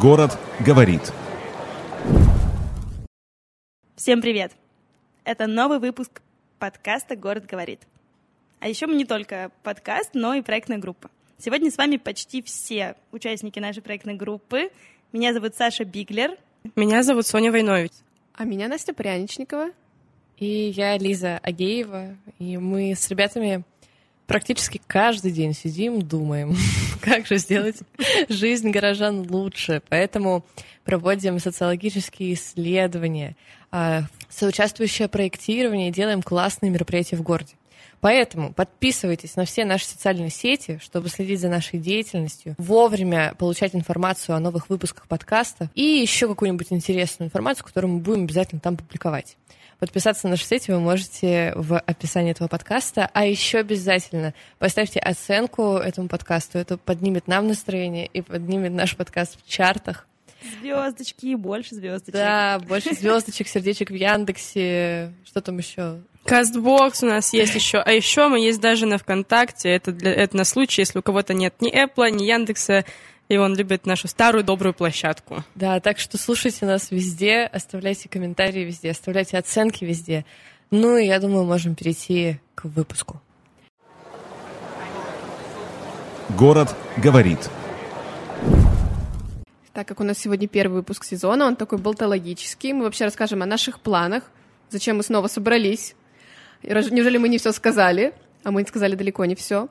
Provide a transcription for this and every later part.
Город говорит. Всем привет! Это новый выпуск подкаста «Город говорит». А еще мы не только подкаст, но и проектная группа. Сегодня с вами почти все участники нашей проектной группы. Меня зовут Саша Биглер. Меня зовут Соня Войнович. А меня Настя Пряничникова. И я Лиза Агеева. И мы с ребятами практически каждый день сидим, думаем, как же сделать жизнь горожан лучше. Поэтому проводим социологические исследования, а, соучаствующее проектирование, делаем классные мероприятия в городе. Поэтому подписывайтесь на все наши социальные сети, чтобы следить за нашей деятельностью, вовремя получать информацию о новых выпусках подкаста и еще какую-нибудь интересную информацию, которую мы будем обязательно там публиковать. Подписаться на наши сети вы можете в описании этого подкаста. А еще обязательно поставьте оценку этому подкасту. Это поднимет нам настроение и поднимет наш подкаст в чартах. Звездочки и больше звездочек. Да, больше звездочек, сердечек в Яндексе. Что там еще? Кастбокс у нас есть еще. А еще мы есть даже на ВКонтакте. Это, для, это на случай, если у кого-то нет ни Apple, ни Яндекса, и он любит нашу старую добрую площадку. Да, так что слушайте нас везде, оставляйте комментарии везде, оставляйте оценки везде. Ну и я думаю, можем перейти к выпуску. Город говорит. Так как у нас сегодня первый выпуск сезона, он такой болтологический. Мы вообще расскажем о наших планах, зачем мы снова собрались. Неужели мы не все сказали? А мы сказали далеко не все.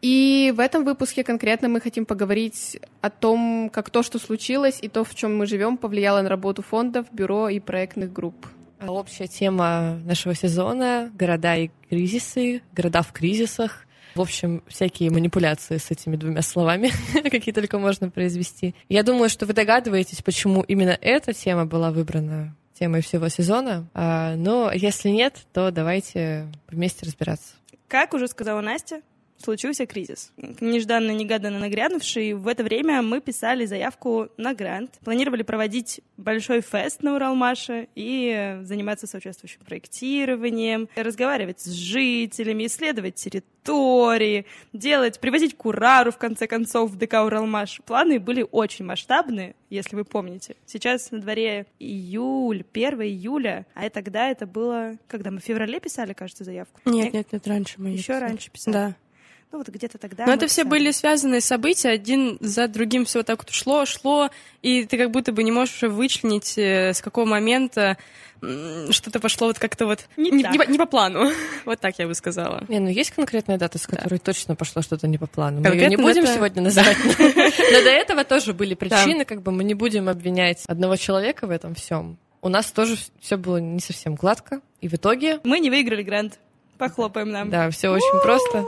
И в этом выпуске конкретно мы хотим поговорить о том, как то, что случилось, и то, в чем мы живем, повлияло на работу фондов, бюро и проектных групп. Общая тема нашего сезона — города и кризисы, города в кризисах. В общем, всякие манипуляции с этими двумя словами, какие только можно произвести. Я думаю, что вы догадываетесь, почему именно эта тема была выбрана темой всего сезона. А, но если нет, то давайте вместе разбираться. Как уже сказала Настя, случился кризис. Нежданно-негаданно нагрянувший. В это время мы писали заявку на грант, планировали проводить большой фест на Уралмаше и заниматься соответствующим проектированием, разговаривать с жителями, исследовать территории, делать, привозить курару, в конце концов, в ДК Уралмаш. Планы были очень масштабные, если вы помните. Сейчас на дворе июль, 1 июля, а тогда это было... Когда мы в феврале писали, кажется, заявку? Нет, нет, нет, раньше мы Еще писали. раньше писали. Да. Ну вот где-то тогда. Но это все писали. были связанные события, один за другим все вот так вот шло, шло, и ты как будто бы не можешь уже вычленить, э, с какого момента что-то пошло вот как-то вот Не не, не по- не по плану. Вот так я бы сказала. Не, ну есть конкретная дата, с которой точно пошло что-то не по плану. Мы ее не будем дата- сегодня называть. Но до этого тоже были причины, как бы мы не будем обвинять одного человека в этом всем. У нас тоже все было не совсем гладко. И в итоге, Мы не выиграли грант. Похлопаем нам. да, все очень просто.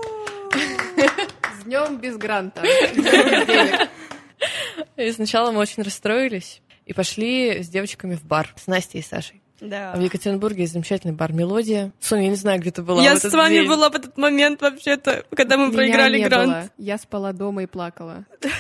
С днем без гранта. И сначала мы очень расстроились и пошли с девочками в бар с Настей и Сашей. Да. А в Екатеринбурге есть замечательный бар «Мелодия». Соня, я не знаю, где ты была я в с вами день. была в этот момент вообще-то, когда мы Меня проиграли не грант. было. Я спала дома и плакала.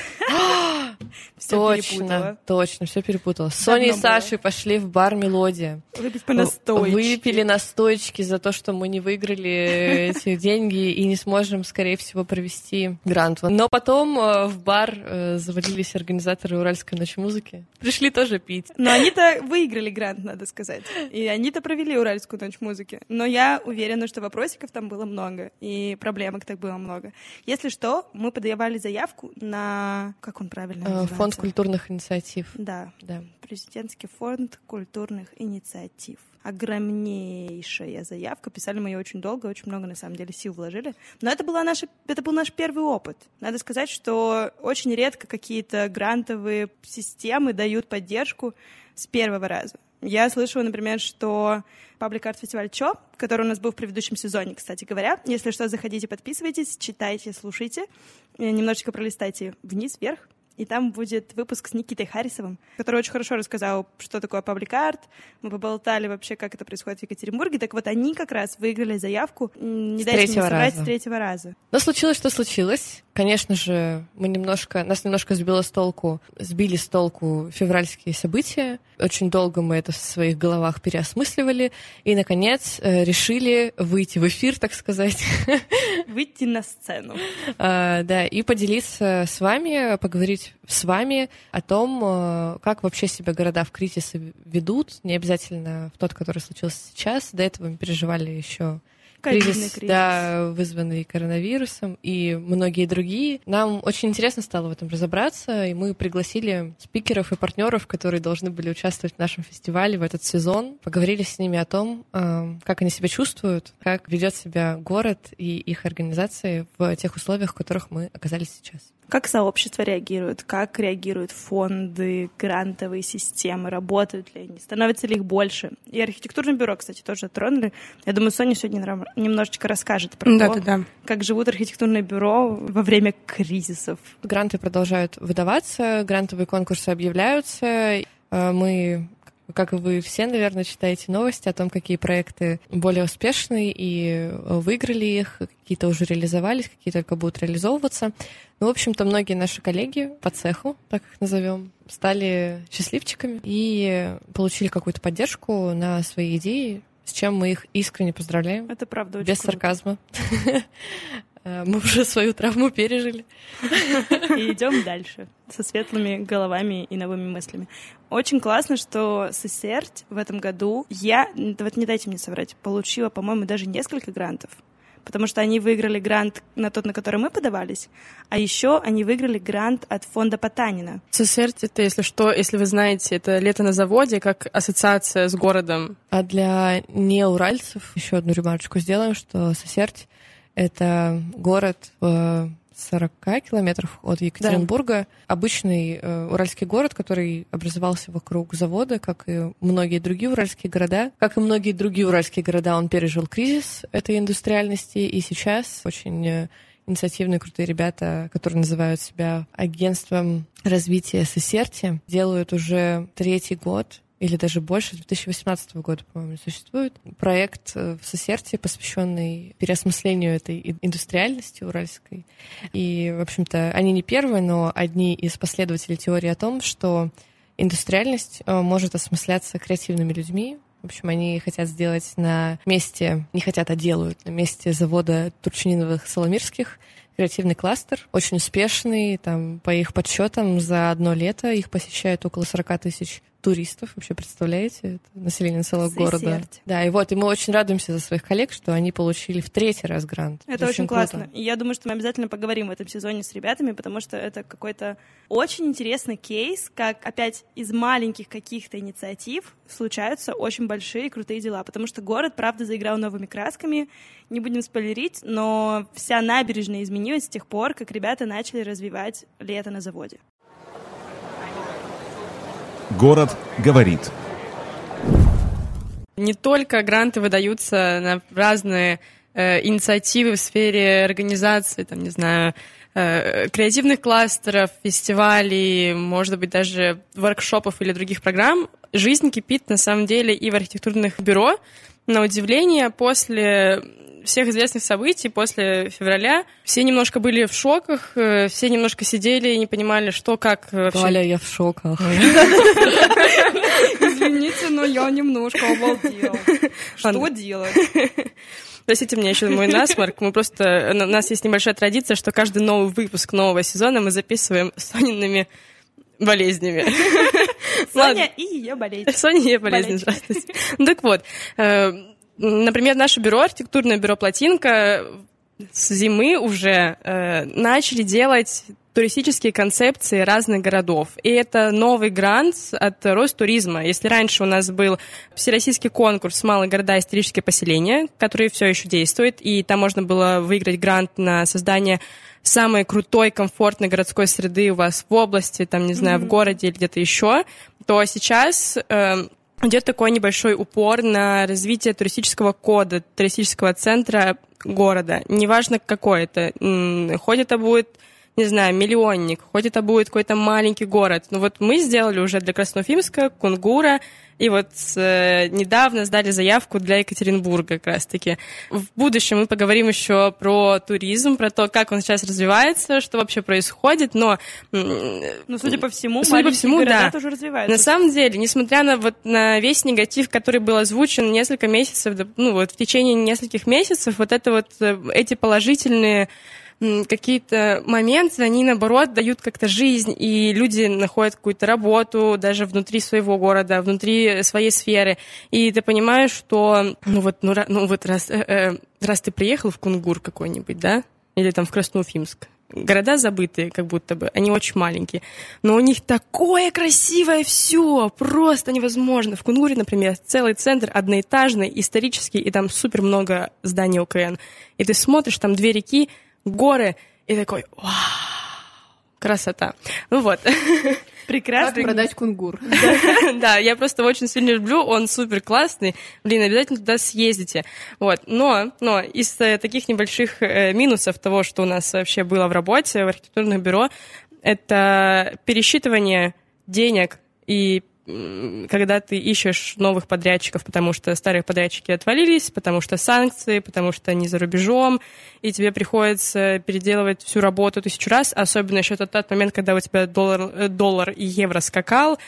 Всё Точно, перепутала. точно, все перепутала. С Соней и. Сашей пошли в бар «Мелодия». Выпить по настойке. Выпили настойчики за то, что мы не выиграли эти деньги и не сможем, скорее всего, провести грант. Но потом э, в бар э, завалились организаторы Уральской ночи музыки. Пришли тоже пить. Но они-то выиграли грант, надо сказать. И они-то провели Уральскую ночь музыки. Но я уверена, что вопросиков там было много, и проблемок так было много. Если что, мы подавали заявку на... Как он правильно называется? Фонд культурных инициатив. Да, Да. Президентский фонд культурных инициатив. Огромнейшая заявка. Писали мы ее очень долго, очень много, на самом деле, сил вложили. Но это, была наша, это был наш первый опыт. Надо сказать, что очень редко какие-то грантовые системы дают поддержку с первого раза. Я слышала, например, что паблик арт фестиваль Чо, который у нас был в предыдущем сезоне, кстати говоря. Если что, заходите, подписывайтесь, читайте, слушайте. Э, Немножечко пролистайте вниз, вверх. И там будет выпуск с Никитой Харисовым, который очень хорошо рассказал, что такое паблик-арт. Мы поболтали вообще, как это происходит в Екатеринбурге. Так вот, они как раз выиграли заявку, не С мне третьего соврать, раза. с третьего раза. Но случилось, что случилось. Конечно же, мы немножко, нас немножко сбило с толку, сбили с толку февральские события. Очень долго мы это в своих головах переосмысливали. И, наконец, э, решили выйти в эфир, так сказать. Выйти на сцену. А, Да, и поделиться с вами, поговорить поговорить с вами о том, э, как вообще себя города в кризисе ведут, не обязательно в тот, который случился сейчас. До этого мы переживали еще Ковидный кризис, кризис. да, вызванный коронавирусом и многие другие. Нам очень интересно стало в этом разобраться, и мы пригласили спикеров и партнеров, которые должны были участвовать в нашем фестивале в этот сезон. Поговорили с ними о том, э, как они себя чувствуют, как ведет себя город и их организации в тех условиях, в которых мы оказались сейчас. Как сообщество реагирует? Как реагируют фонды, грантовые системы? Работают ли они? Становится ли их больше? И архитектурное бюро, кстати, тоже тронули. Я думаю, Соня сегодня немножечко расскажет про Да, то, да, да. как живут архитектурные бюро во время кризисов. Гранты продолжают выдаваться, грантовые конкурсы объявляются. Э, Мы, как вы все, наверное, читаете новости о том, какие проекты более успешны и э, выиграли их, какие-то уже реализовались, какие только будут реализовываться. Ну, в общем-то, многие наши коллеги по цеху, так их назовем, стали счастливчиками и получили какую-то поддержку на свои идеи, с чем мы их искренне поздравляем. Это правда очень Без круто. сарказма. Э, Мы уже свою травму пережили. И идем дальше со светлыми головами и новыми мыслями. Очень классно, что Сесерть в этом году, я, вот не дайте мне соврать, получила, по-моему, даже несколько грантов. Потому что они выиграли грант на тот, на который мы подавались, а еще они выиграли грант от фонда Потанина. Сосердь это, если что, если вы знаете, это лето на заводе, как ассоциация с городом. А для неуральцев еще одну ремарочку сделаем, что Сосерть — это город в 40 километров от Екатеринбурга. Обычный э, уральский город, который образовался вокруг завода, как и многие другие уральские города. Как и многие другие уральские города, он пережил кризис этой индустриальности, и сейчас очень э, инициативные крутые ребята, которые называют себя агентством развития Сесерти, делают уже третий год или даже больше, с 2018 года, по-моему, существует проект э, в Сосерте, посвященный переосмыслению этой индустриальности уральской. И, в общем-то, они не первые, но одни из последователей теории о том, что индустриальность э, может осмысляться креативными людьми, в общем, они хотят сделать на месте, не хотят, а делают, на месте завода Турчининовых Соломирских креативный кластер, очень успешный, там, по их подсчетам, за одно лето их посещают около 40 тысяч туристов, вообще представляете, это население целого Сесерть. города. Да, и вот, и мы очень радуемся за своих коллег, что они получили в третий раз грант. Это очень, круто. классно. И я думаю, что мы обязательно поговорим в этом сезоне с ребятами, потому что это какой-то очень интересный кейс, как опять из маленьких каких-то инициатив случаются очень большие и крутые дела, потому что город, правда, заиграл новыми красками, не будем спойлерить, но вся набережная изменилась с тех пор, как ребята начали развивать лето на заводе. Город говорит. Не только гранты выдаются на разные э, инициативы в сфере организации, там, не знаю, э, креативных кластеров, фестивалей, может быть, даже воркшопов или других программ. Жизнь кипит, на самом деле, и в архитектурных бюро. На удивление, после всех известных событий, после февраля, все немножко были в шоках, э, все немножко сидели и не понимали, что, как э, вообще. Валя, я в шоках. Извините, но я немножко обалдела. Что делать? Простите меня еще мой насморк. Мы просто... У нас есть небольшая традиция, что каждый новый выпуск нового сезона мы записываем с Сониными болезнями. Соня и ее болезнь. Соня и я болезнь, Так вот, э, например, наше бюро, архитектурное бюро «Плотинка», с зимы уже э, начали делать туристические концепции разных городов. И это новый грант от Ростуризма. Если раньше у нас был всероссийский конкурс «Малые города. Исторические поселения», который все еще действует, и там можно было выиграть грант на создание самой крутой, комфортной городской среды у вас в области, там, не знаю, в городе или где-то еще, то сейчас э, идет такой небольшой упор на развитие туристического кода, туристического центра города. Неважно, какой это. Хоть это будет не знаю, миллионник, хоть это будет какой-то маленький город. Но вот мы сделали уже для Красноуфимска, Кунгура, и вот э, недавно сдали заявку для Екатеринбурга как раз-таки. В будущем мы поговорим еще про туризм, про то, как он сейчас развивается, что вообще происходит, но... Ну, судя по всему, Судя по всему, да. тоже развиваются. на самом деле, несмотря на вот на весь негатив, который был озвучен несколько месяцев, ну вот в течение нескольких месяцев, вот это вот э, эти положительные какие-то моменты, они, наоборот, дают как-то жизнь, и люди находят какую-то работу даже внутри своего города, внутри своей сферы. И ты понимаешь, что, ну вот, ну, ну вот раз, э, э, раз ты приехал в Кунгур какой-нибудь, да, или там в Красноуфимск, города забытые, как будто бы, они очень маленькие, но у них такое красивое все, просто невозможно. В Кунгуре, например, целый центр одноэтажный, исторический, и там супер много зданий ОКН. И ты смотришь, там две реки, горы, и такой, вау, красота. Ну вот. Как Прекрасно. продать кунгур? Да, я просто очень сильно люблю, он супер классный. Блин, обязательно туда съездите. Вот. Но, но из э, таких небольших э, минусов того, что у нас вообще было в работе, в архитектурных бюро, это пересчитывание денег и когда ты ищешь новых подрядчиков, потому что старые подрядчики отвалились, потому что санкции, потому что они за рубежом, и тебе приходится переделывать всю работу тысячу раз, особенно еще тот, тот момент, когда у тебя доллар, э, доллар и евро скакал,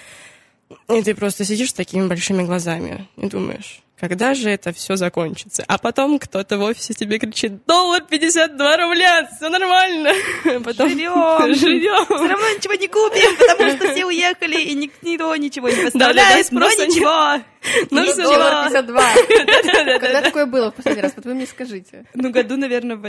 и ты просто сидишь с такими большими глазами и думаешь, когда же это все закончится? А потом кто-то в офисе тебе кричит, доллар 52 рубля, все нормально. Потом Живем. Все Живем. равно ничего не купим, потому что все уехали, и ник- никто ничего не поставляет, но спроса нет. ничего. Ну, всё. Доллар 52. Да-да-да. Когда такое было в последний раз? Вот вы мне скажите. Ну, году, наверное, в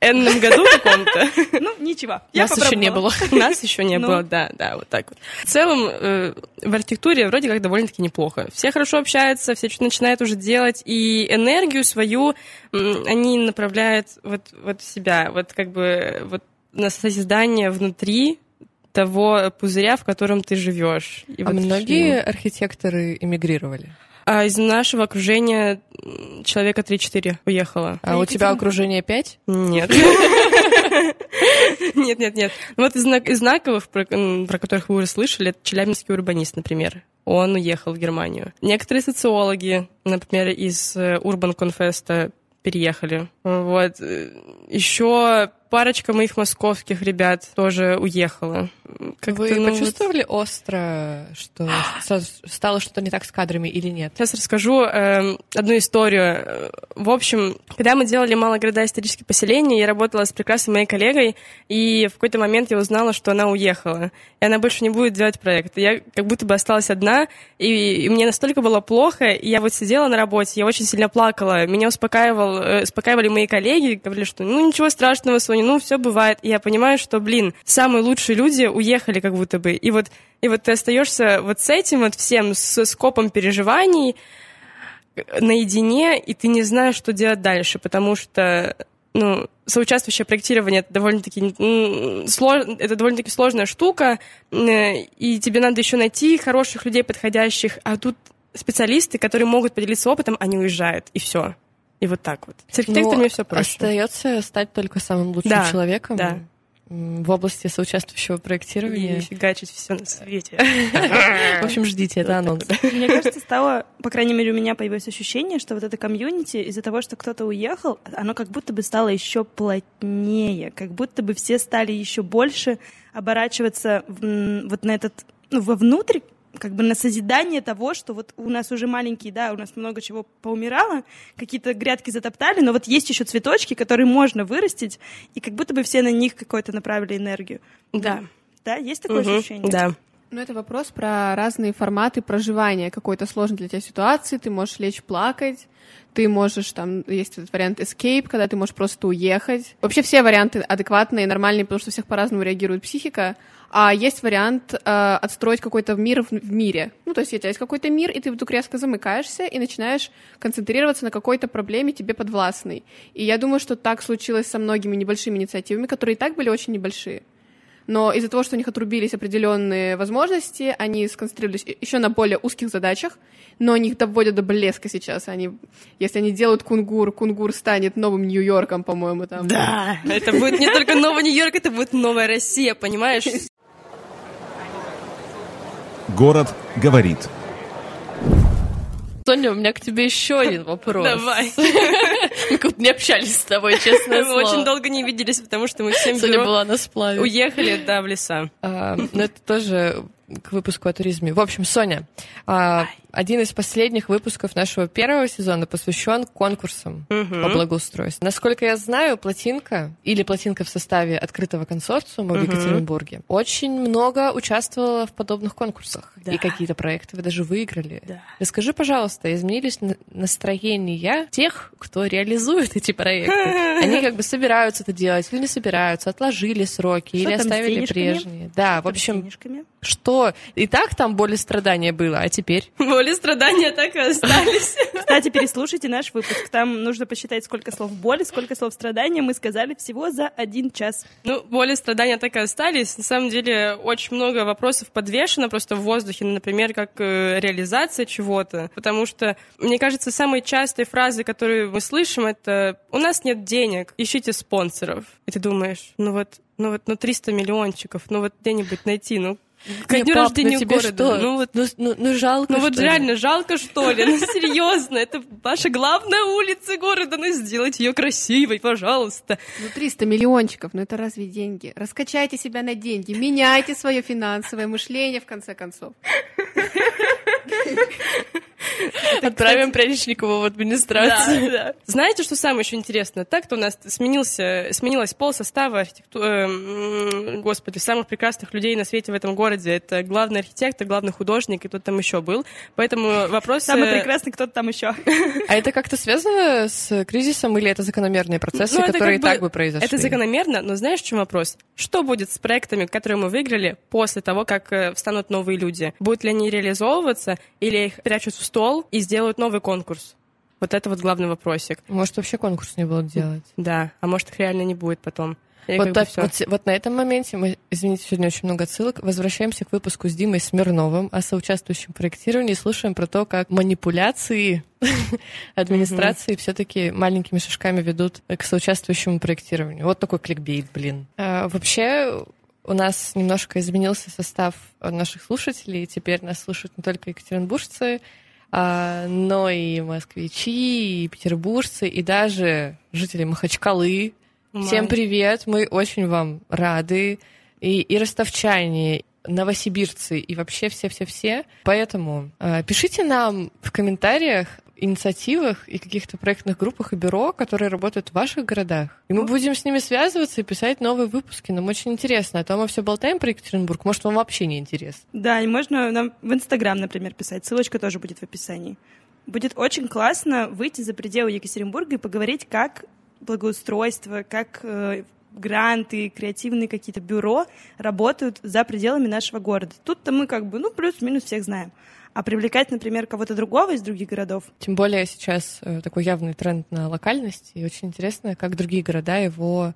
Энном году каком-то. Ну, ничего. Нас еще не было. Нас еще не Ну. было, да, да, вот так вот. В целом, э, в архитектуре вроде как довольно-таки неплохо. Все хорошо общаются, все что-то начинают уже делать, и энергию свою м, они направляют вот, вот в себя, вот как бы вот на созидание внутри того пузыря, в котором ты живешь. И А вот многие архитекторы эмигрировали? А из нашего окружения человека 3-4 уехало. А у тебя окружение 5? Нет. Нет, нет, нет. Ну Вот из, знак- из знаковых, про, про которых вы уже слышали, это челябинский урбанист, например. Он уехал в Германию. Некоторые социологи, например, из э, Урбан Конфеста переехали. Вот. Еще парочка моих московских ребят тоже уехала. Как-то, Вы ну, вот- почувствовали остро, что стало что-то не так с кадрами или нет? Сейчас расскажу эм, одну историю. Э, В общем, когда мы делали «Малые города. Исторические поселения», я работала с прекрасной моей коллегой, и в какой-то момент я узнала, что она уехала. И она больше не будет делать проект. И Я как будто бы осталась одна, и, и мне настолько было плохо, и я вот сидела на работе, я очень сильно плакала. Меня успокаивал, э, успокаивали мои коллеги, говорили, что ну ничего страшного, Соня, ну все бывает. И я понимаю, что, блин, самые лучшие люди уехали как будто бы. И вот, и вот ты остаешься вот с этим вот всем, с скопом переживаний, наедине, и ты не знаешь, что делать дальше, потому что ну, соучаствующее проектирование это довольно-таки слож... это довольно-таки сложная штука, э, и тебе надо еще найти хороших людей, подходящих, а тут специалисты, которые могут поделиться опытом, они уезжают, и все. И вот так вот. С архитекторами Ну, все проще. Остается стать только самым лучшим Да, человеком да. в области соучаствующего И проектирования. фигачить все на свете. В общем, ждите, это анонс. Мне кажется, стало, по крайней мере, у меня появилось ощущение, что вот это комьюнити из-за того, что кто-то уехал, оно как будто бы стало еще плотнее, как будто бы все стали еще больше оборачиваться вот на этот, ну, вовнутрь, как бы на созидание того, что вот у нас уже маленькие, да, у нас много чего поумирало, какие-то грядки затоптали, но вот есть еще цветочки, которые можно вырастить, и как будто бы все на них какой-то направили энергию. Да. Да, есть такое Мгм, ощущение? Да. Ну, это вопрос про разные форматы проживания какой-то сложной для тебя ситуации. Ты можешь лечь плакать, ты можешь, там, есть этот вариант escape, когда ты можешь просто уехать. Вообще все варианты адекватные и нормальные, потому что у всех по-разному реагирует психика. А есть вариант э, отстроить какой-то мир в, в мире. Ну, то есть у тебя есть какой-то мир, и ты вдруг резко замыкаешься и начинаешь концентрироваться на какой-то проблеме тебе подвластной. И я думаю, что так случилось со многими небольшими инициативами, которые и так были очень небольшие. Но из-за того, что у них отрубились определенные возможности, они сконцентрировались еще на более узких задачах, но они их доводят до блеска сейчас. Они, если они делают кунгур, кунгур станет новым Нью-Йорком, по-моему, там. Да, это будет не только Новый Нью-Йорк, это будет новая Россия, понимаешь? Город говорит. Соня, у меня к тебе еще один вопрос. Давай. Мы как будто не общались с тобой, честно. Мы очень долго не виделись, потому что мы всем Соня была на сплаве. уехали, да, в леса. А, но это тоже к выпуску о туризме. В общем, Соня, а, один из последних выпусков нашего первого сезона посвящен конкурсам Мгм. по благоустройству. Насколько я знаю, плотинка или плотинка в составе открытого консорциума в Мгм. Екатеринбурге очень много участвовала в подобных конкурсах. Да. И какие-то проекты вы даже выиграли. Да. Расскажи, пожалуйста, изменились на- настроения тех, кто реализует эти проекты? Они как бы собираются это делать или не собираются, отложили сроки Что или оставили прежние. Да, в Там с общем, что? И так там боль и страдания было, а теперь? Боли страдания так и остались. Кстати, переслушайте наш выпуск. Там нужно посчитать, сколько слов боли, сколько слов страдания мы сказали всего за один час. Ну, боли и страдания так и остались. На самом деле, очень много вопросов подвешено просто в воздухе, ну, например, как э, реализация чего-то. Потому что, мне кажется, самые частые фразы, которые мы слышим, это «у нас нет денег, ищите спонсоров». И ты думаешь, ну вот, ну вот, ну 300 миллиончиков, ну вот где-нибудь найти, ну ко Не, дню пап, ну рождения тебе города. что? Ну вот Ну, ну- ну жалко, ну вот что ли? реально жалко, что ли? Ну серьезно, это ваша главная улица города, ну сделайте ее красивой, пожалуйста. Ну, 300 миллиончиков, ну это разве деньги? Раскачайте себя на деньги, меняйте свое финансовое мышление, в конце концов. Отправим Пряничникову в администрацию. Да, да. Знаете, что самое еще интересно? Так-то у нас сменился, сменилось пол состава архитекту- э, господи, самых прекрасных людей на свете в этом городе. Это главный архитектор, главный художник, и кто там еще был. Поэтому вопрос... Самый э, прекрасный кто-то там еще. А это как-то связано с кризисом или это закономерные процессы, Ну, которые и как бы- так бы произошли? Это закономерно, но знаешь, в чем вопрос? Что будет с проектами, которые мы выиграли после того, как э, встанут новые люди? Будут ли они реализовываться, или их прячут в стол и сделают новый конкурс? Вот это вот главный вопросик. Может, вообще конкурс не будут делать? Да, а может их реально не будет потом. Вот, так- вот, вот на этом моменте мы, извините, сегодня очень много ссылок. Возвращаемся к выпуску с Димой Смирновым о соучаствующем проектировании и слушаем про то, как манипуляции администрации все-таки маленькими шажками ведут к соучаствующему проектированию. Вот такой кликбейт, блин. А, вообще, у нас немножко изменился состав наших слушателей. Теперь нас слушают не только екатеринбуржцы, но и москвичи, и петербуржцы, и даже жители Махачкалы. Всем Мам. привет, мы очень вам рады. И, и ростовчане, новосибирцы, и вообще все-все-все. Поэтому э, пишите нам в комментариях, инициативах и каких-то проектных группах и бюро, которые работают в ваших городах. И мы будем с ними связываться и писать новые выпуски. Нам очень интересно. А то мы все болтаем про Екатеринбург. Может, вам вообще не интересно. Да, и можно нам в Инстаграм, например, писать. Ссылочка тоже будет в описании. Будет очень классно выйти за пределы Екатеринбурга и поговорить, как благоустройство, как э, гранты, креативные какие-то бюро работают за пределами нашего города. Тут-то мы как бы, ну, плюс-минус всех знаем. А привлекать, например, кого-то другого из других городов, Тем более сейчас э, такой явный тренд на локальность, и очень интересно, как другие города его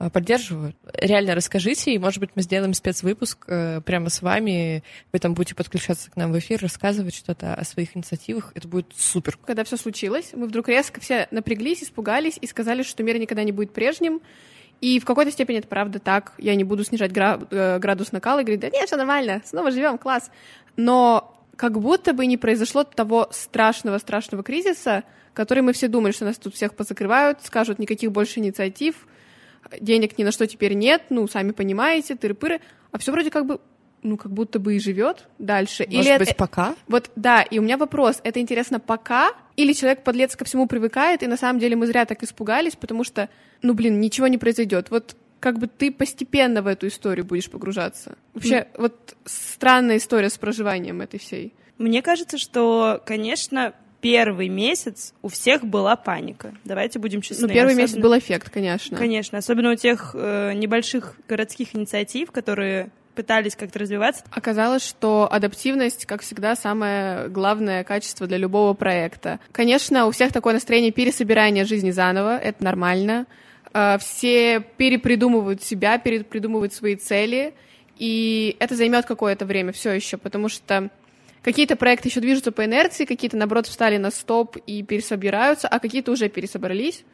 э, поддерживают. Реально расскажите, и, может быть, мы сделаем спецвыпуск э, прямо с вами. Вы там будете подключаться к нам в эфир, рассказывать что-то о своих инициативах. Это будет супер. Когда все случилось, мы вдруг резко все напряглись, испугались и сказали, что мир никогда не будет прежним. И в какой-то степени это правда так. Я не буду снижать гра- градус накала и говорить, да нет, все нормально, снова живем, класс. Но как будто бы не произошло того страшного-страшного кризиса, который мы все думали, что нас тут всех позакрывают, скажут никаких больше инициатив, денег ни на что теперь нет, ну, сами понимаете, тыры-пыры. А все вроде как бы, ну, как будто бы и живет дальше. Может это- быть, пока? вот, да, и у меня вопрос, это интересно пока, или человек подлец ко всему привыкает, и на самом деле мы зря так испугались, потому что, ну, блин, ничего не произойдет. Вот как бы ты постепенно в эту историю будешь погружаться. Вообще, вот странная история с проживанием этой всей. Мне кажется, что, конечно, первый месяц у всех была паника. Давайте будем честны. Ну, первый месяц Особенно- был эффект, конечно. Конечно, особенно у тех э, небольших городских инициатив, которые пытались как-то развиваться. Оказалось, что адаптивность, как всегда, самое главное качество для любого проекта. Конечно, у всех такое настроение пересобирания жизни заново, это нормально. Э, Все перепридумывают себя, перепридумывают свои цели, и это займет какое-то время все еще, потому что какие-то проекты еще движутся по инерции, какие-то, наоборот, встали на стоп и пересобираются, а какие-то уже пересобрались.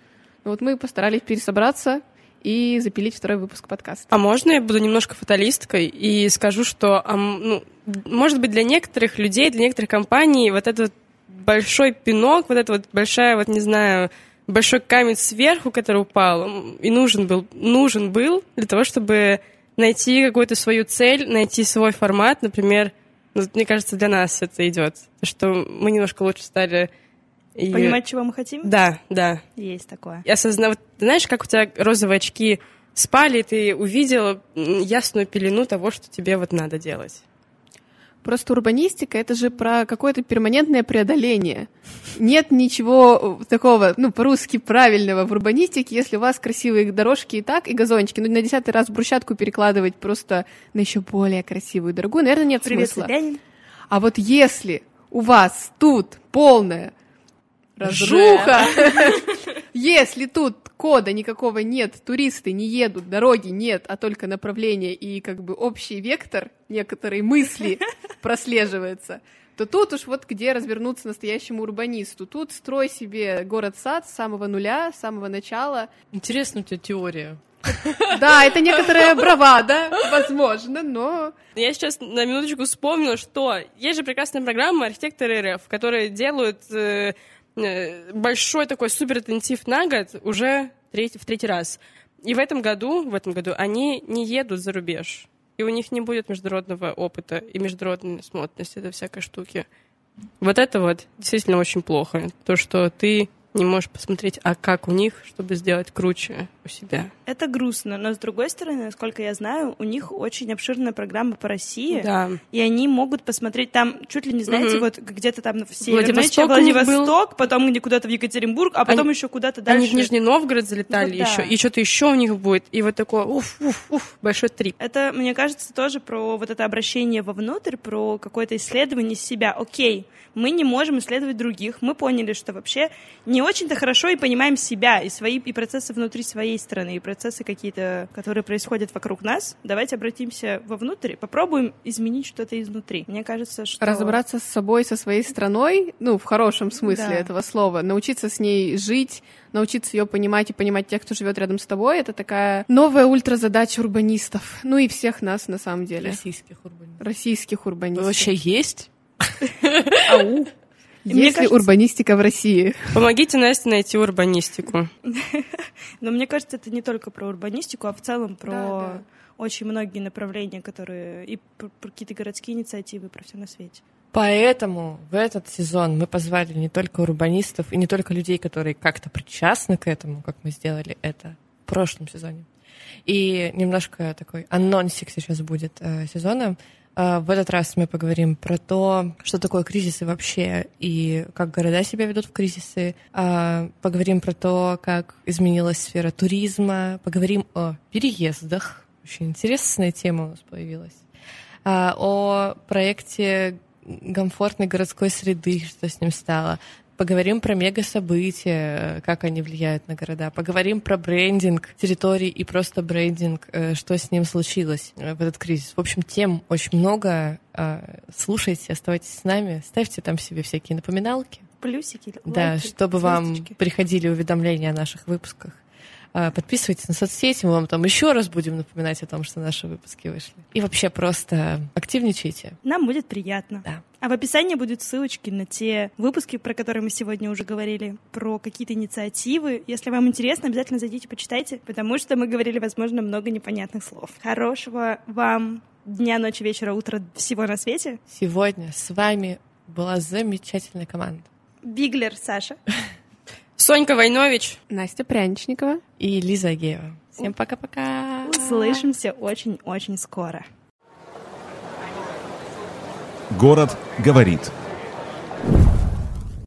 Ну Вот мы постарались пересобраться и запилить второй выпуск подкаста. А можно я буду немножко фаталисткой и скажу, что, ну, может быть, для некоторых людей, для некоторых компаний вот этот большой пинок, вот эта вот большая, вот не знаю, большой камень сверху, который упал, и нужен был, нужен был для того, чтобы найти какую-то свою цель, найти свой формат, например, ну, мне кажется, для нас это идет, что мы немножко лучше стали и... Понимать, чего мы хотим? Да, да. Есть такое. И осознавать, знаешь, как у тебя розовые очки спали, и ты увидела ясную пелену того, что тебе вот надо делать. Просто урбанистика — это же про какое-то перманентное преодоление. Нет ничего такого, ну, по-русски правильного в урбанистике, если у вас красивые дорожки и так, и газончики. Ну, на десятый раз брусчатку перекладывать просто на еще более красивую, дорогую, наверное, нет Привет, смысла. Собянин. А вот если у вас тут полная разруха, если тут кода никакого нет, туристы не едут, дороги нет, а только направление и как бы общий вектор некоторые мысли прослеживается, то тут уж вот где развернуться настоящему урбанисту. Тут строй себе город-сад с самого нуля, с самого начала. Интересная у тебя теория. Да, это некоторая бравада, возможно, но... Я сейчас на минуточку вспомнила, что есть же прекрасная программа «Архитекторы РФ», которые делают э, большой такой суперинтенсив на год уже третий, в третий раз. И в этом году, в этом году они не едут за рубеж. И у них не будет международного опыта и международной насмотренности, это всякой штуки. Вот это вот действительно очень плохо. То, что ты не можешь посмотреть, а как у них, чтобы сделать круче у себя. Это грустно, но с другой стороны, насколько я знаю, у них очень обширная программа по России, Да. и они могут посмотреть там, чуть ли не знаете, Мгм. вот где-то там в Северной Владивосток был. Потом где куда-то в Екатеринбург, а потом Они- еще куда-то дальше. Они в Нижний Новгород залетали Вот да. еще, и что-то еще у них будет. И вот такое, уф, уф, уф, большой трип. Это, мне кажется, тоже про вот это обращение вовнутрь, про какое-то исследование себя. Окей, мы не можем исследовать других. Мы поняли, что вообще не очень-то хорошо и понимаем себя, и свои и процессы внутри своей страны, и процессы какие-то, которые происходят вокруг нас. Давайте обратимся вовнутрь, попробуем изменить что-то изнутри. Мне кажется, что... Разобраться с собой, со своей страной, ну, в хорошем смысле Да. этого слова, научиться с ней жить, научиться ее понимать и понимать тех, кто живет рядом с тобой, это такая новая ультразадача урбанистов. Ну и всех нас, на самом деле. Российских урбанистов. Российских Вы урбанистов. вообще есть? Ау. Есть Мне ли кажется- урбанистика в России? Помогите Насте найти урбанистику. Но мне кажется, это не только про урбанистику, а в целом про очень многие направления, которые... И про какие-то городские инициативы, про все на свете. Поэтому в этот сезон мы позвали не только урбанистов и не только людей, которые как-то причастны к этому, как мы сделали это в прошлом сезоне. И немножко такой анонсик сейчас будет э, сезона. Э, в этот раз мы поговорим про то, что такое кризисы вообще и как города себя ведут в кризисы. Э, поговорим про то, как изменилась сфера туризма. Поговорим о переездах. Очень интересная тема у нас появилась. А, о проекте комфортной городской среды, что с ним стало. Поговорим про мега-события, как они влияют на города. Поговорим про брендинг территорий и просто брендинг, э, что с ним случилось э, в этот кризис. В общем, тем очень много. А, Слушайте, оставайтесь с нами, ставьте там себе всякие напоминалки. Плюсики, Да, лайки, чтобы вам звездочки. приходили уведомления о наших выпусках. А, Подписывайтесь на соцсети, мы вам там еще раз будем напоминать о том, что наши выпуски вышли. И вообще просто активничайте. Нам будет приятно. Да. А в описании будут ссылочки на те выпуски, про которые мы сегодня уже говорили, про какие-то инициативы. Если вам интересно, обязательно зайдите, почитайте, потому что мы говорили, возможно, много непонятных слов. Хорошего вам дня, ночи, вечера, утра, всего на свете. Сегодня с вами была замечательная команда. Биглер Саша. Сонька Войнович. Настя Пряничникова. И Лиза Агеева. Всем пока-пока. Услышимся очень-очень скоро. Город говорит.